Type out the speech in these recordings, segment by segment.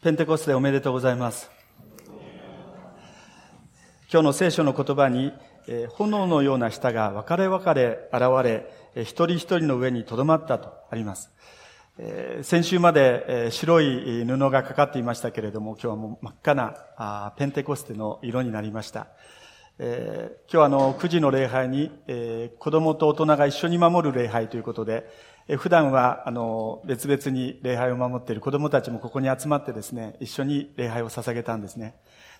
ペンテコステおめでとうございます。今日の聖書の言葉に、え、炎のような舌が分かれ分かれ現れ、え、一人一人の上に留まったとあります。え、先週まで、え、白い布がかかっていましたけれども、今日はもう真っ赤なあペンテコステの色になりました。え、今日はあの、9時の礼拝に、え、子供と大人が一緒に守る礼拝ということで、普段は、あの、別々に礼拝を守っている子供たちもここに集まってですね、一緒に礼拝を捧げたんですね。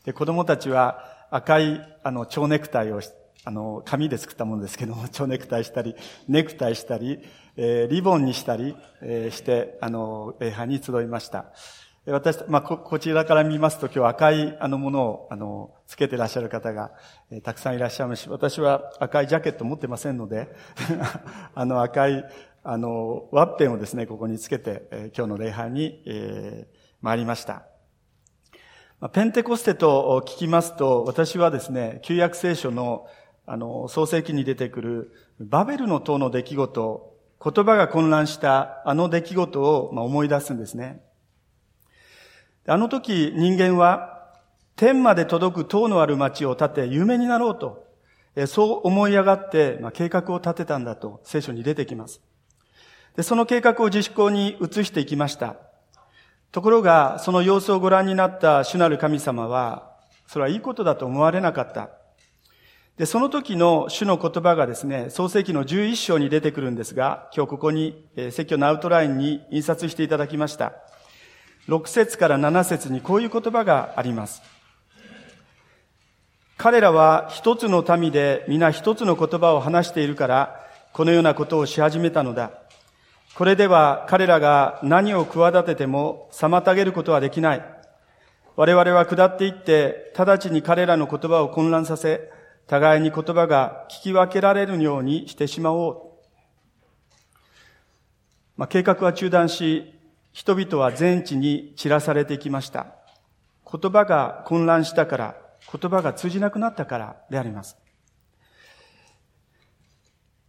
で、子供たちは赤い、あの、蝶ネクタイを、あの、紙で作ったものですけども、蝶ネクタイしたり、ネクタイしたり、えー、リボンにしたり、えー、して、あの、礼拝に集いました。私、まあ、こ、こちらから見ますと今日赤いあのものを、あの、つけてらっしゃる方が、えー、たくさんいらっしゃいますし、私は赤いジャケット持ってませんので、あの赤いあの、ワッペンをですね、ここにつけて、えー、今日の礼拝に、えー、参りました。ペンテコステと聞きますと、私はですね、旧約聖書の、あの、創世記に出てくる、バベルの塔の出来事、言葉が混乱したあの出来事を、ま、思い出すんですね。あの時人間は天まで届く塔のある町を建て有名になろうと、そう思い上がって、ま、計画を立てたんだと聖書に出てきます。で、その計画を自粛行に移していきました。ところが、その様子をご覧になった主なる神様は、それはいいことだと思われなかった。で、その時の主の言葉がですね、創世記の11章に出てくるんですが、今日ここに、え説教のアウトラインに印刷していただきました。6節から7節にこういう言葉があります。彼らは一つの民で皆一つの言葉を話しているから、このようなことをし始めたのだ。これでは彼らが何を企てても妨げることはできない。我々は下っていって、直ちに彼らの言葉を混乱させ、互いに言葉が聞き分けられるようにしてしまおう。まあ、計画は中断し、人々は全地に散らされてきました。言葉が混乱したから、言葉が通じなくなったからであります。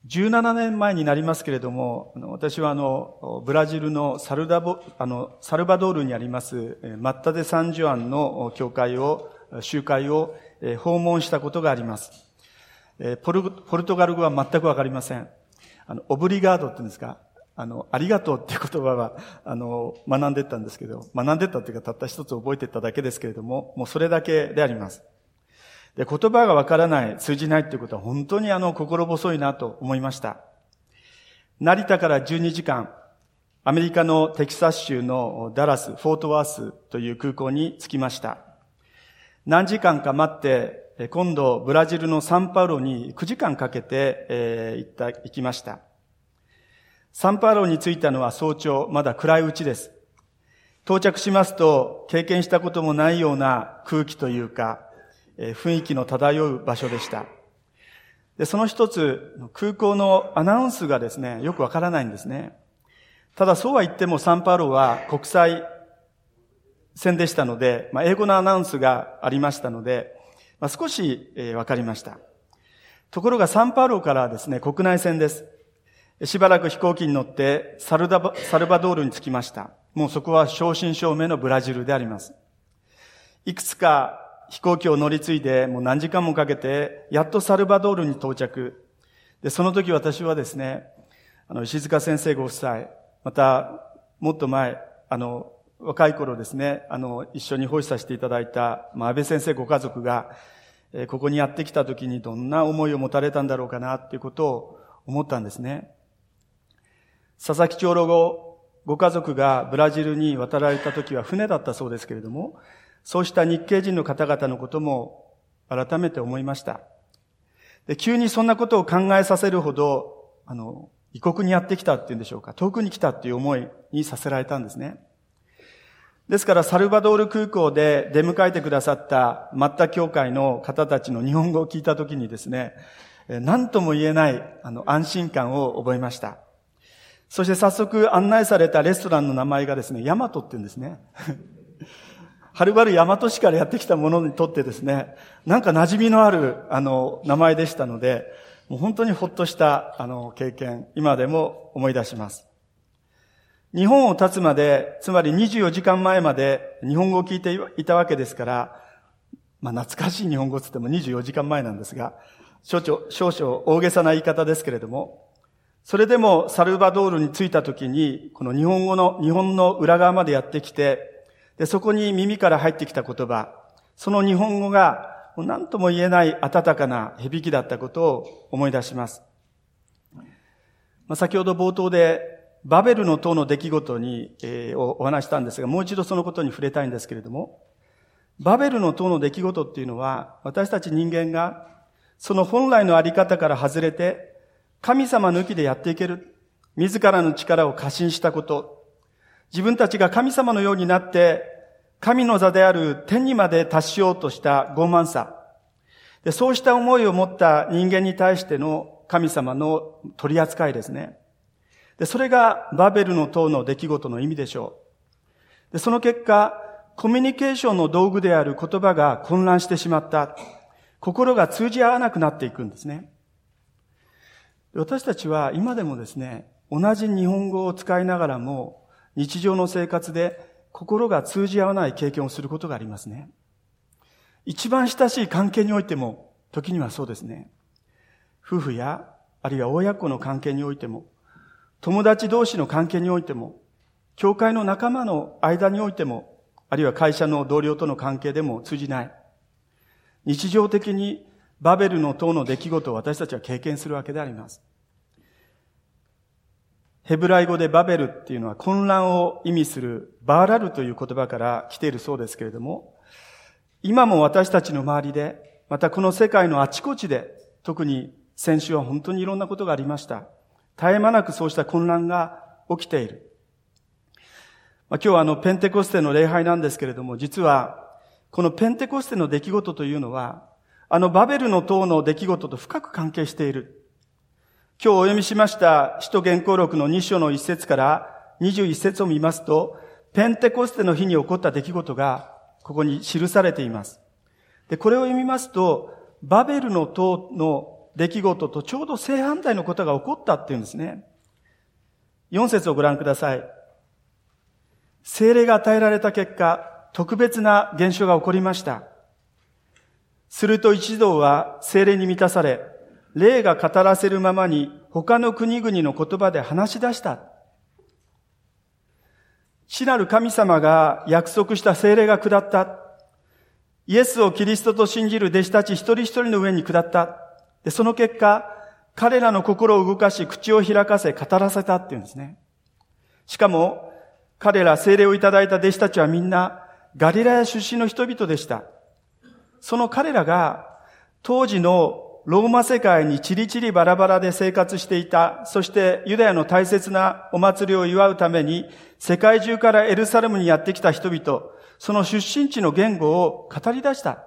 17年前になりますけれども、私はあの、ブラジルのサルダボ、あの、サルバドールにあります、マッタデ・サンジュアンの教会を、集会を訪問したことがあります。ポルポルトガル語は全くわかりません。あの、オブリガードって言うんですかあの、ありがとうっていう言葉は、あの、学んでったんですけど、学んでったっていうかたった一つ覚えてっただけですけれども、もうそれだけであります。で、言葉がわからない、通じないっていうことは本当にあの、心細いなと思いました。成田から12時間、アメリカのテキサス州のダラス、フォートワースという空港に着きました。何時間か待って、今度ブラジルのサンパウロに9時間かけて、えー、行った、行きました。サンパウロに着いたのは早朝、まだ暗いうちです。到着しますと、経験したこともないような空気というか、雰囲気の漂う場所でした。で、その一つ、空港のアナウンスがですね、よくわからないんですね。ただそうは言ってもサンパウロは国際線でしたので、まあ、英語のアナウンスがありましたので、まあ、少し、えー、わかりました。ところがサンパウロからですね、国内線です。しばらく飛行機に乗ってサルダバサルバドールに着きました。もうそこは正真正銘のブラジルであります。いくつか飛行機を乗り継いで、もう何時間もかけて、やっとサルバドールに到着。で、その時私はですね、あの、石塚先生ご夫妻、また、もっと前、あの、若い頃ですね、あの、一緒に保守させていただいた、まあ、安倍先生ご家族が、えここにやってきた時にどんな思いを持たれたんだろうかな、っていうことを思ったんですね。佐々木長老後、ご家族がブラジルに渡られた時は船だったそうですけれども、そうした日系人の方々のことも改めて思いました。で急にそんなことを考えさせるほど、あの、異国にやってきたっていうんでしょうか、遠くに来たっていう思いにさせられたんですね。ですから、サルバドール空港で出迎えてくださったマッタ教会の方たちの日本語を聞いたときにですね、何とも言えないあの安心感を覚えました。そして早速案内されたレストランの名前がですね、ヤマトって言うんですね。はるばる大和市からやってきた者にとってですね、なんか馴染みのある、あの、名前でしたので、もう本当にほっとした、あの、経験、今でも思い出します。日本を立つまで、つまり24時間前まで日本語を聞いていたわけですから、まあ懐かしい日本語つっても24時間前なんですが、少々、少々大げさな言い方ですけれども、それでもサルバドールに着いた時に、この日本語の、日本の裏側までやってきて、で、そこに耳から入ってきた言葉、その日本語が、何とも言えない温かな響きだったことを思い出します。まあ、先ほど冒頭でバベルの塔の出来事に、えー、お話したんですが、もう一度そのことに触れたいんですけれども、バベルの塔の出来事っていうのは、私たち人間が、その本来のあり方から外れて、神様抜きでやっていける。自らの力を過信したこと。自分たちが神様のようになって、神の座である天にまで達しようとした傲慢さ。でそうした思いを持った人間に対しての神様の取り扱いですね。で、それがバベルの塔の出来事の意味でしょう。で、その結果、コミュニケーションの道具である言葉が混乱してしまった。心が通じ合わなくなっていくんですね。私たちは今でもですね、同じ日本語を使いながらも、日常の生活で心が通じ合わない経験をすることがありますね。一番親しい関係においても、時にはそうですね。夫婦や、あるいは親子の関係においても、友達同士の関係においても、教会の仲間の間においても、あるいは会社の同僚との関係でも通じない。日常的にバベルの塔の出来事を私たちは経験するわけであります。ヘブライ語でバベルっていうのは混乱を意味するバーラルという言葉から来ているそうですけれども、今も私たちの周りで、またこの世界のあちこちで、特に先週は本当にいろんなことがありました。絶え間なくそうした混乱が起きている。まあ、今日はあの、ペンテコステの礼拝なんですけれども、実は、このペンテコステの出来事というのは、あの、バベルの塔の出来事と深く関係している。今日お読みしました、使徒原稿録の2章の1節から21節を見ますと、ペンテコステの日に起こった出来事が、ここに記されています。で、これを読みますと、バベルの塔の出来事とちょうど正反対のことが起こったっていうんですね。4節をご覧ください。精霊が与えられた結果、特別な現象が起こりました。すると一同は精霊に満たされ、霊が語らせるままに他の国々の言葉で話し出した。死なる神様が約束した精霊が下った。イエスをキリストと信じる弟子たち一人一人の上に下った。で、その結果、彼らの心を動かし、口を開かせ、語らせたっていうんですね。しかも、彼ら精霊をいただいた弟子たちはみんな、ガリラヤ出身の人々でした。その彼らが、当時のローマ世界にチリチリバラバラで生活していた、そしてユダヤの大切なお祭りを祝うために、世界中からエルサレムにやってきた人々、その出身地の言語を語り出した。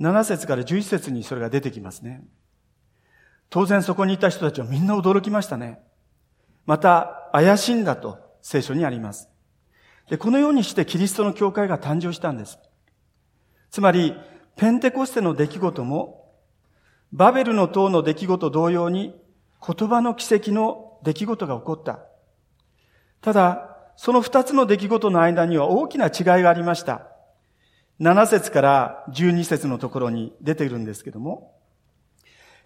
7節から11節にそれが出てきますね。当然そこにいた人たちはみんな驚きましたね。また、怪しんだと聖書にあります。で、このようにしてキリストの教会が誕生したんです。つまり、ペンテコステの出来事も、バベルの塔の出来事同様に、言葉の奇跡の出来事が起こった。ただ、その二つの出来事の間には大きな違いがありました。7節から12節のところに出ているんですけども、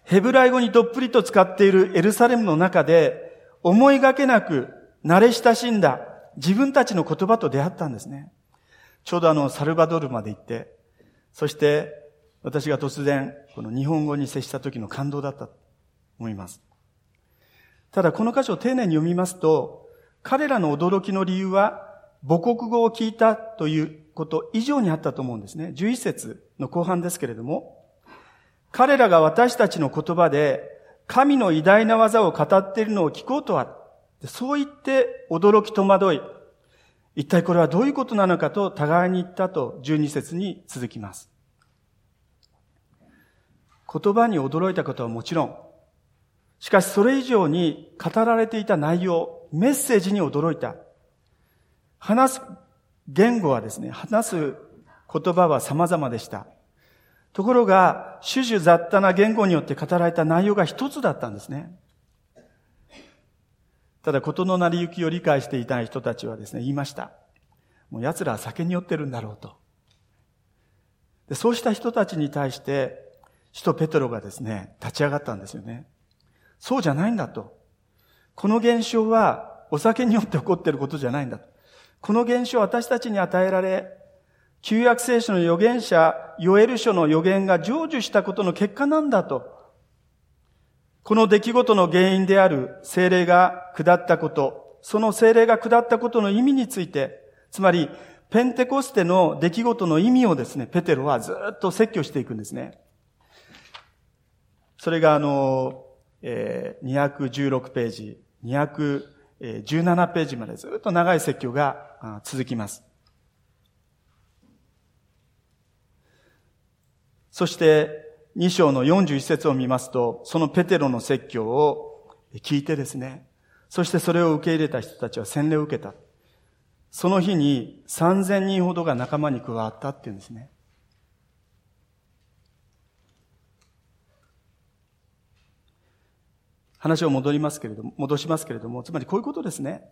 ヘブライ語にどっぷりと使っているエルサレムの中で、思いがけなく慣れ親しんだ自分たちの言葉と出会ったんですね。ちょうどあの、サルバドルまで行って、そして私が突然、この日本語に接した時の感動だったと思います。ただこの箇所を丁寧に読みますと、彼らの驚きの理由は、母国語を聞いたということ以上にあったと思うんですね。11節の後半ですけれども、彼らが私たちの言葉で神の偉大な技を語っているのを聞こうとは、そう言って驚き戸惑い、一体これはどういうことなのかと互いに言ったと12節に続きます。言葉に驚いたことはもちろん、しかしそれ以上に語られていた内容、メッセージに驚いた。話す言語はですね、話す言葉は様々でした。ところが、種々雑多な言語によって語られた内容が一つだったんですね。ただ、事の成り行きを理解していた人たちはですね、言いました。もう奴らは酒に酔ってるんだろうと。でそうした人たちに対して、使徒ペテロがですね、立ち上がったんですよね。そうじゃないんだと。この現象はお酒によって起こっていることじゃないんだと。この現象は私たちに与えられ、旧約聖書の預言者、ヨエル書の預言が成就したことの結果なんだと。この出来事の原因である精霊が下ったこと、その精霊が下ったことの意味について、つまり、ペンテコステの出来事の意味をですね、ペテロはずっと説教していくんですね。それがあの、えー、216ページ、217ページまでずっと長い説教が続きます。そして、2章の41節を見ますと、そのペテロの説教を聞いてですね、そしてそれを受け入れた人たちは洗礼を受けた。その日に3000人ほどが仲間に加わったっていうんですね。話を戻りますけれども、戻しますけれども、つまりこういうことですね。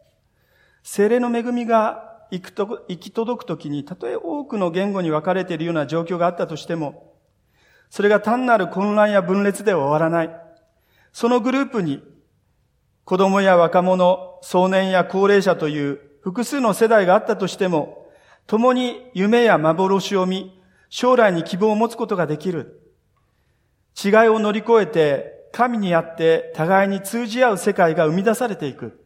精霊の恵みが行くと、行き届くときに、たとえ多くの言語に分かれているような状況があったとしても、それが単なる混乱や分裂では終わらない。そのグループに、子供や若者、少年や高齢者という複数の世代があったとしても、共に夢や幻を見、将来に希望を持つことができる。違いを乗り越えて、神にあって互いに通じ合う世界が生み出されていく。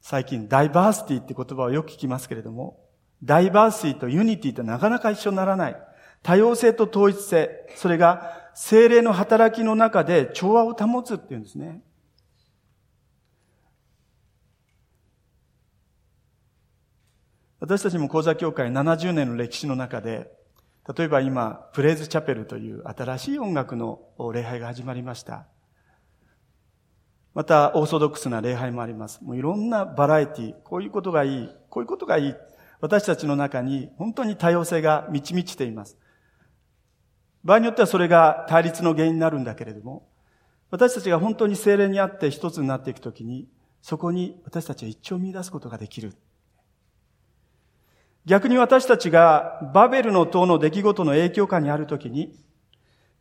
最近、ダイバーシティって言葉をよく聞きますけれども、ダイバーシティとユニティってなかなか一緒にならない。多様性と統一性、それが精霊の働きの中で調和を保つっていうんですね。私たちも講座協会70年の歴史の中で、例えば今、プレイズチャペルという新しい音楽の礼拝が始まりました。また、オーソドックスな礼拝もあります。もういろんなバラエティ、こういうことがいい、こういうことがいい。私たちの中に本当に多様性が満ち満ちています。場合によってはそれが対立の原因になるんだけれども、私たちが本当に精霊にあって一つになっていくときに、そこに私たちは一致を見出すことができる。逆に私たちがバベルの塔の出来事の影響下にあるときに、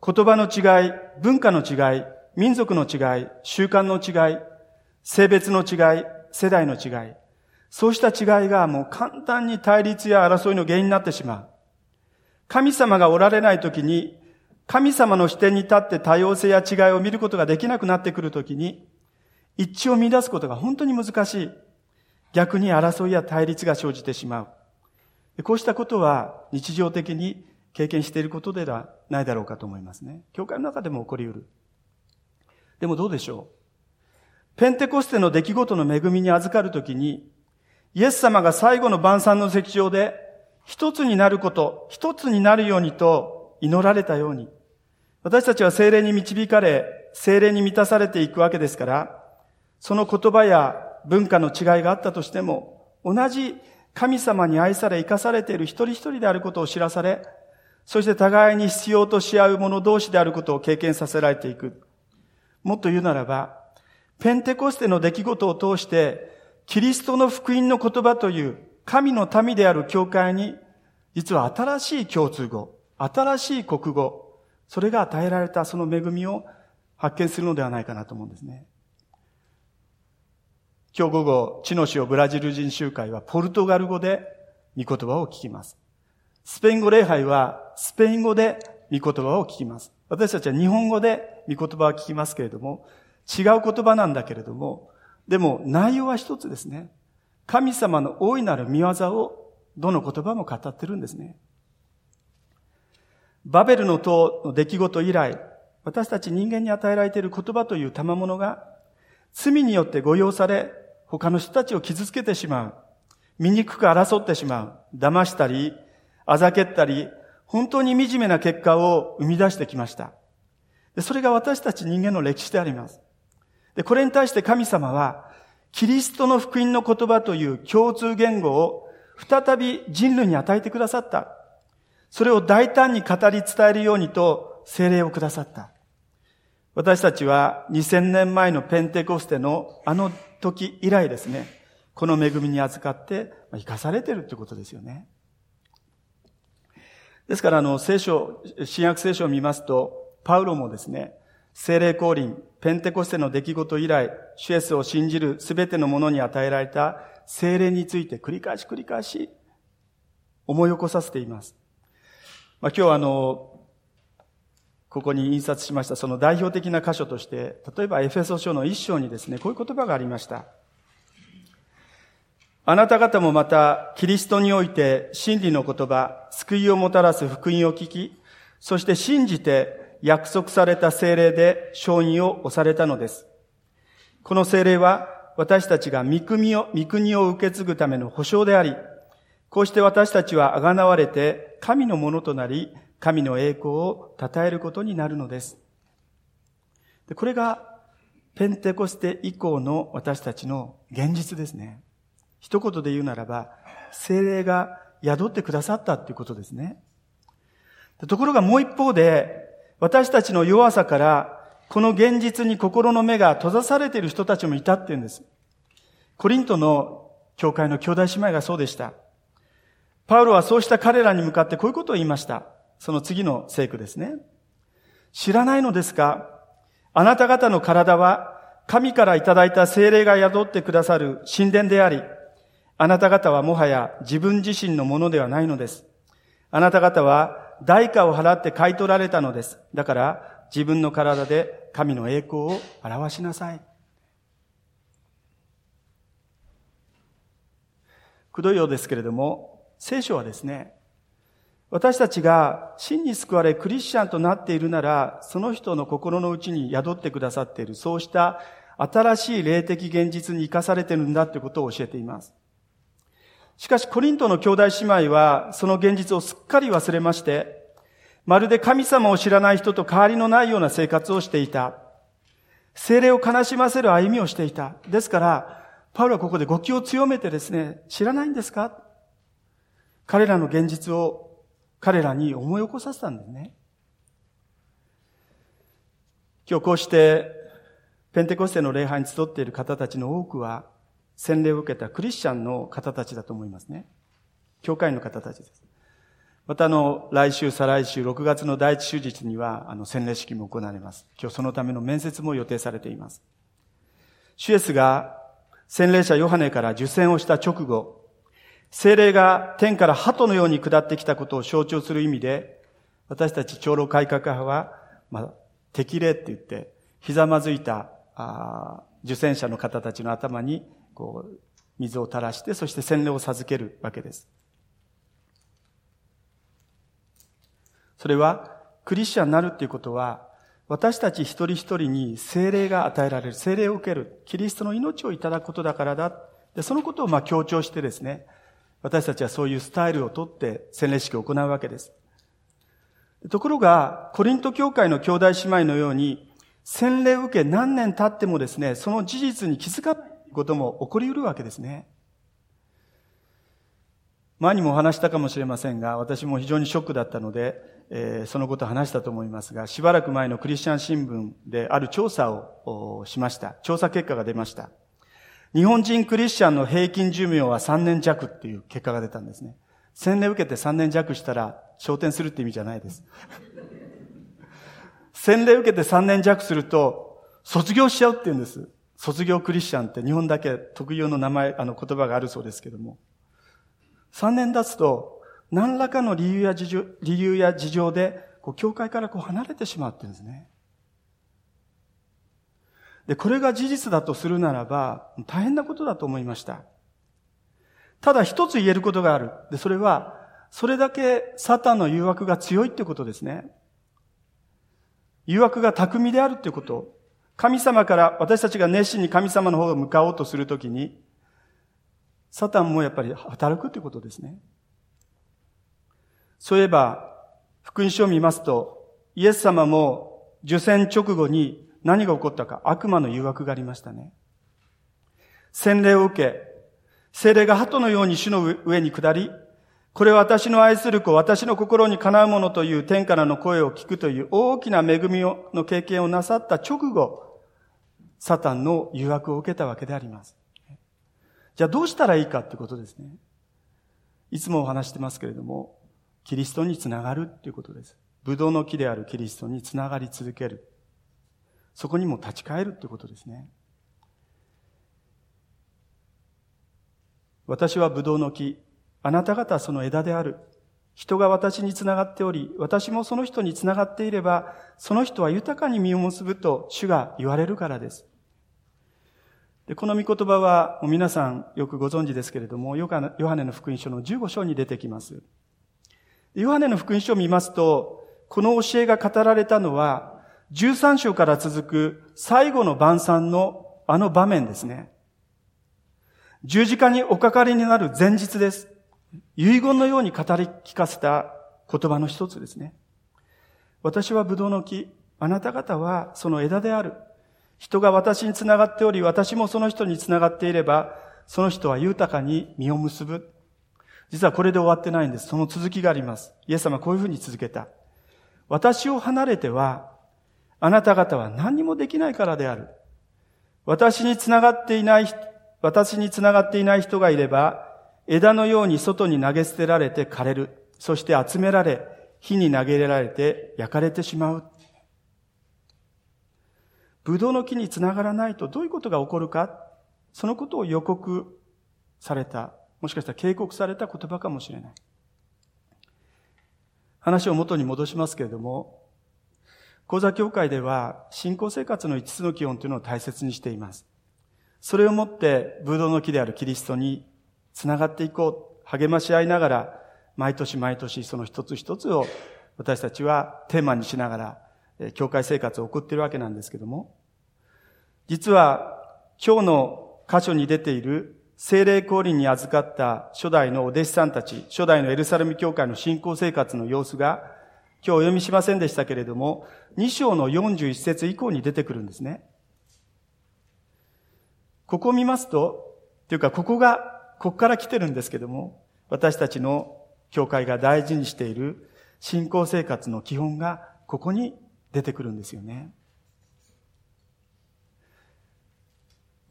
言葉の違い、文化の違い、民族の違い、習慣の違い、性別の違い、世代の違い、そうした違いがもう簡単に対立や争いの原因になってしまう。神様がおられないときに、神様の視点に立って多様性や違いを見ることができなくなってくるときに、一致を見出すことが本当に難しい。逆に争いや対立が生じてしまう。こうしたことは日常的に経験していることではないだろうかと思いますね。教会の中でも起こり得る。でもどうでしょうペンテコステの出来事の恵みに預かるときに、イエス様が最後の晩餐の席上で一つになること、一つになるようにと祈られたように、私たちは精霊に導かれ、精霊に満たされていくわけですから、その言葉や文化の違いがあったとしても、同じ神様に愛され生かされている一人一人であることを知らされ、そして互いに必要とし合う者同士であることを経験させられていく。もっと言うならば、ペンテコステの出来事を通して、キリストの福音の言葉という神の民である教会に、実は新しい共通語、新しい国語、それが与えられたその恵みを発見するのではないかなと思うんですね。今日午後、地の塩ブラジル人集会はポルトガル語で御言葉を聞きます。スペイン語礼拝はスペイン語で御言葉を聞きます。私たちは日本語で御言葉を聞きますけれども、違う言葉なんだけれども、でも内容は一つですね。神様の大いなる見業をどの言葉も語ってるんですね。バベルの塔の出来事以来、私たち人間に与えられている言葉という賜物が罪によって誤用され、他の人たちを傷つけてしまう。醜く争ってしまう。騙したり、あざけったり、本当に惨めな結果を生み出してきました。それが私たち人間の歴史であります。で、これに対して神様は、キリストの福音の言葉という共通言語を再び人類に与えてくださった。それを大胆に語り伝えるようにと精霊をくださった。私たちは2000年前のペンテコステのあの時以来ですね、この恵みに預かって生かされてるということですよね。ですから、あの、聖書、新約聖書を見ますと、パウロもですね、聖霊降臨、ペンテコステの出来事以来、シュエスを信じるすべてのものに与えられた聖霊について繰り返し繰り返し思い起こさせています。まあ、今日はあの、ここに印刷しましたその代表的な箇所として、例えばエフェソ書の一章にですね、こういう言葉がありました。あなた方もまた、キリストにおいて真理の言葉、救いをもたらす福音を聞き、そして信じて約束された精霊で承認を押されたのです。この精霊は私たちが御国を、御国を受け継ぐための保証であり、こうして私たちはあがなわれて神のものとなり、神の栄光を称えることになるのです。でこれがペンテコステ以降の私たちの現実ですね。一言で言うならば、精霊が宿ってくださったっていうことですね。ところがもう一方で、私たちの弱さから、この現実に心の目が閉ざされている人たちもいたっていうんです。コリントの教会の兄弟姉妹がそうでした。パウロはそうした彼らに向かってこういうことを言いました。その次の聖句ですね。知らないのですか？あなた方の体は神からいただいた精霊が宿ってくださる神殿であり、あなた方はもはや自分自身のものではないのです。あなた方は代価を払って買い取られたのです。だから自分の体で神の栄光を表しなさい。くどいようですけれども、聖書はですね、私たちが真に救われクリスチャンとなっているなら、その人の心の内に宿ってくださっている、そうした新しい霊的現実に生かされているんだということを教えています。しかし、コリントの兄弟姉妹は、その現実をすっかり忘れまして、まるで神様を知らない人と変わりのないような生活をしていた。精霊を悲しませる歩みをしていた。ですから、パウロはここで語気を強めてですね、知らないんですか？彼らの現実を彼らに思い起こさせたんですね。今日こうして、ペンテコステの礼拝に集っている方たちの多くは、洗礼を受けたクリスチャンの方たちだと思いますね。教会の方たちです。またあの、来週、再来週、6月の第一週日には、あの、洗礼式も行われます。今日そのための面接も予定されています。シュエスが、洗礼者ヨハネから受洗をした直後、精霊が天から鳩のように下ってきたことを象徴する意味で、私たち長老改革派は、まあ、適齢って言って、ひざまずいた、あ受洗者の方たちの頭にこう、水を垂らして、そして洗礼を授けるわけです。それは、クリスチャンになるっていうことは、私たち一人一人に精霊が与えられる、精霊を受ける、キリストの命をいただくことだからだ。でそのことをまあ強調してですね、私たちはそういうスタイルをとって洗礼式を行うわけです。ところが、コリント教会の兄弟姉妹のように、洗礼を受け何年経ってもですね、その事実に気づかことも起こり得るわけですね。前にも話したかもしれませんが、私も非常にショックだったので、えー、そのことを話したと思いますが、しばらく前のクリスチャン新聞である調査をしました。調査結果が出ました。日本人クリスチャンの平均寿命は3年弱っていう結果が出たんですね。洗礼受けて3年弱したら、昇天するって意味じゃないです。洗礼受けて3年弱すると、卒業しちゃうって言うんです。卒業クリスチャンって日本だけ特有の名前、あの言葉があるそうですけども、3年経つと、何らかの理由や事情、理由や事情で、こう、教会からこう離れてしまってるんですね。で、これが事実だとするならば、大変なことだと思いました。ただ一つ言えることがある。で、それは、それだけサタンの誘惑が強いってことですね。誘惑が巧みであるってこと。神様から私たちが熱心に神様の方を向かおうとするときに、サタンもやっぱり働くということですね。そういえば、福音書を見ますと、イエス様も受洗直後に何が起こったか、悪魔の誘惑がありましたね。洗礼を受け、精霊が鳩のように主の上に下り、これは私の愛する子、私の心にかなうものという天からの声を聞くという大きな恵みの経験をなさった直後、サタンの誘惑を受けたわけであります。じゃあどうしたらいいかってことですね。いつもお話してますけれども、キリストにつながるっていうことです。ブドウの木であるキリストにつながり続ける。そこにも立ち返るってことですね。私はブドウの木、あなた方はその枝である。人が私につながっており、私もその人につながっていれば、その人は豊かに実を結ぶと主が言われるからです。でこの御言葉は、皆さんよくご存知ですけれども、ヨハネの福音書の15章に出てきます。ヨハネの福音書を見ますと、この教えが語られたのは、13章から続く最後の晩餐のあの場面ですね。十字架におかかりになる前日です。遺言のように語り聞かせた言葉の一つですね。私はブドウの木、あなた方はその枝である。人が私につながっており、私もその人につながっていれば、その人は豊かに実を結ぶ。実はこれで終わってないんです。その続きがあります。イエス様こういうふうに続けた。私を離れては、あなた方は何にもできないからである。私につながっていない、私につながっていない人がいれば、枝のように外に投げ捨てられて枯れる。そして集められ、火に投げ入れられて焼かれてしまう。ブドウの木につながらないとどういうことが起こるか、そのことを予告された、もしかしたら警告された言葉かもしれない。話を元に戻しますけれども、講座協会では信仰生活の5つの基本というのを大切にしています。それをもって、ブドウの木であるキリストにつながっていこう、励まし合いながら、毎年毎年その一つ一つを私たちはテーマにしながら、教会生活を送っているわけなんですけども、実は今日の箇所に出ている精霊降臨に預かった初代のお弟子さんたち、初代のエルサレム教会の信仰生活の様子が、今日お読みしませんでしたけれども、2章の41節以降に出てくるんですね。ここを見ますと、というかここがここから来てるんですけども、私たちの教会が大事にしている信仰生活の基本がここに出てくるんですよね。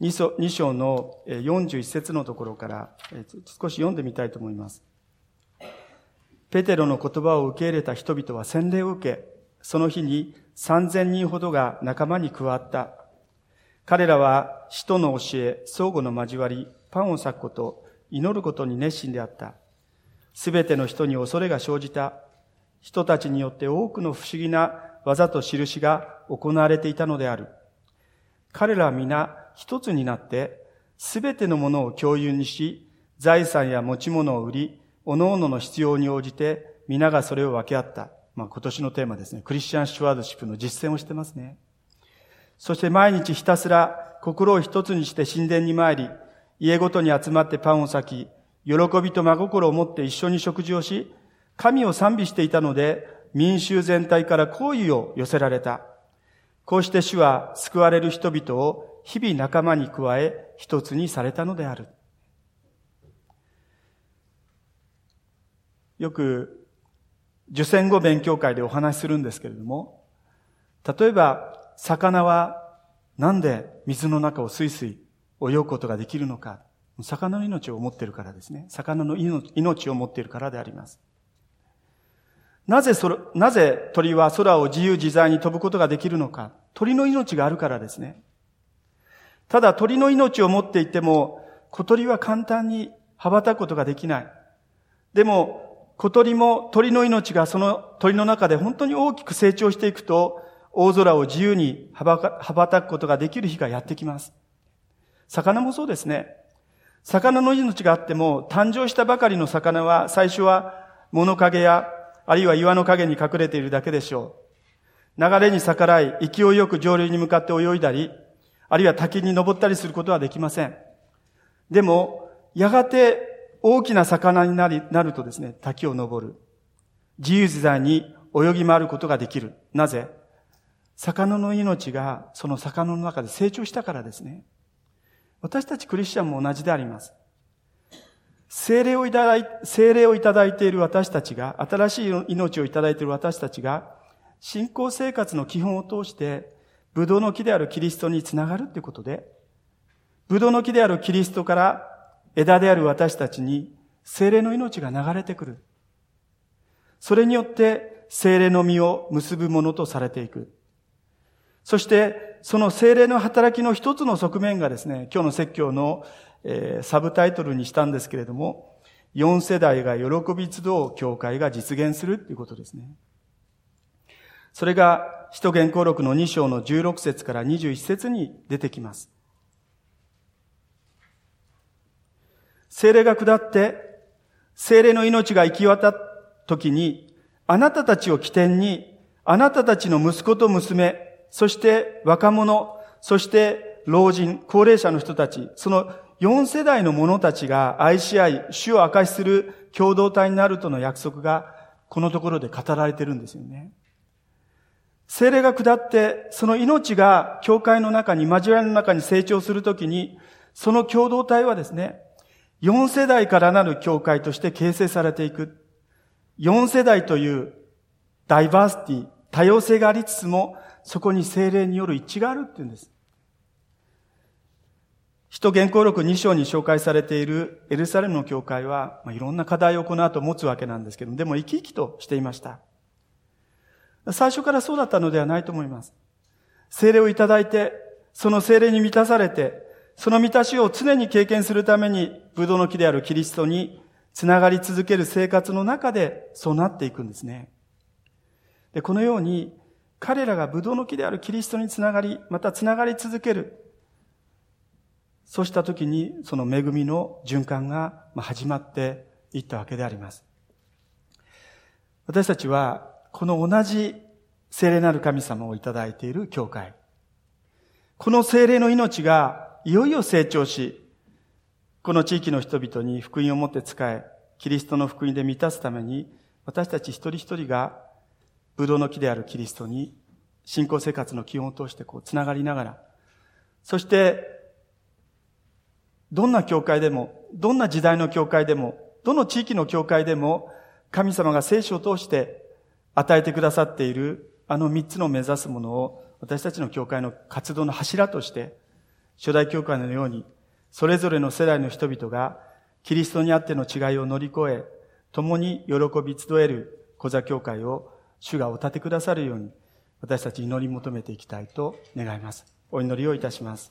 2章の41節のところから少し読んでみたいと思います。ペテロの言葉を受け入れた人々は洗礼を受け、その日に3000人ほどが仲間に加わった。彼らは使徒の教え、相互の交わり、パンを裂くこと、祈ることに熱心であった。すべての人に恐れが生じた。人たちによって多くの不思議な技と印が行われていたのである。彼らは皆一つになって、すべてのものを共有にし、財産や持ち物を売り、各々の必要に応じて、皆がそれを分け合った。まあ今年のテーマですね。クリスチャンシュワードシップの実践をしてますね。そして毎日ひたすら心を一つにして神殿に参り、家ごとに集まってパンを裂き、喜びと真心を持って一緒に食事をし、神を賛美していたので、民衆全体から好意を寄せられた。こうして主は救われる人々を日々仲間に加え、一つにされたのである。よく、受選後勉強会でお話しするんですけれども、例えば、魚はなんで水の中をスイスイ泳ぐことができるのか。魚の命を持っているからですね。魚の命を持っているからであります。なぜそれ、なぜ鳥は空を自由自在に飛ぶことができるのか。鳥の命があるからですね。ただ鳥の命を持っていても、小鳥は簡単に羽ばたくことができない。でも、小鳥も鳥の命がその鳥の中で本当に大きく成長していくと、大空を自由に羽ばたくことができる日がやってきます。魚もそうですね。魚の命があっても、誕生したばかりの魚は、最初は物陰や、あるいは岩の影に隠れているだけでしょう。流れに逆らい、勢いよく上流に向かって泳いだり、あるいは滝に登ったりすることはできません。でも、やがて大きな魚になり、なるとですね、滝を登る。自由自在に泳ぎ回ることができる。なぜ？魚の命がその魚の中で成長したからですね。私たちクリスチャンも同じであります。精霊をいただい、精霊をいただいている私たちが、新しい命をいただいている私たちが、信仰生活の基本を通して、ブドウの木であるキリストにつながるってことで、ブドウの木であるキリストから枝である私たちに精霊の命が流れてくる。それによって精霊の実を結ぶものとされていく。そして、その精霊の働きの一つの側面がですね、今日の説教の、えー、サブタイトルにしたんですけれども、4世代が喜び集う教会が実現するということですね。それが、使徒言行録の2章の16節から21節に出てきます。精霊が下って、精霊の命が行き渡った時に、あなたたちを起点に、あなたたちの息子と娘、そして若者、そして老人、高齢者の人たち、その4世代の者たちが愛し合い、主を明かしする共同体になるとの約束が、このところで語られてるんですよね。精霊が下って、その命が教会の中に、交わりの中に成長するときに、その共同体はですね、4世代からなる教会として形成されていく。4世代というダイバーシティ、多様性がありつつも、そこに精霊による一致があるっていうんです。使徒原稿録2章に紹介されているエルサレムの教会は、まあ、いろんな課題をこの後持つわけなんですけども、でも生き生きとしていました。最初からそうだったのではないと思います。精霊をいただいて、その精霊に満たされて、その満たしを常に経験するために、ブドウの木であるキリストにつながり続ける生活の中でそうなっていくんですね。で、このように、彼らがブドウの木であるキリストにつながり、またつながり続ける。そうした時に、その恵みの循環が始まっていったわけであります。私たちは、この同じ聖霊なる神様をいただいている教会。この聖霊の命がいよいよ成長し、この地域の人々に福音を持って使え、キリストの福音で満たすために、私たち一人一人がブドウの木であるキリストに信仰生活の基本を通してこう繋がりながら、そして、どんな教会でも、どんな時代の教会でも、どの地域の教会でも、神様が聖書を通して与えてくださっているあの三つの目指すものを私たちの教会の活動の柱として、初代教会のように、それぞれの世代の人々がキリストにあっての違いを乗り越え、共に喜び集える小座教会を主がお立てくださるように、私たち祈り求めていきたいと願います。お祈りをいたします。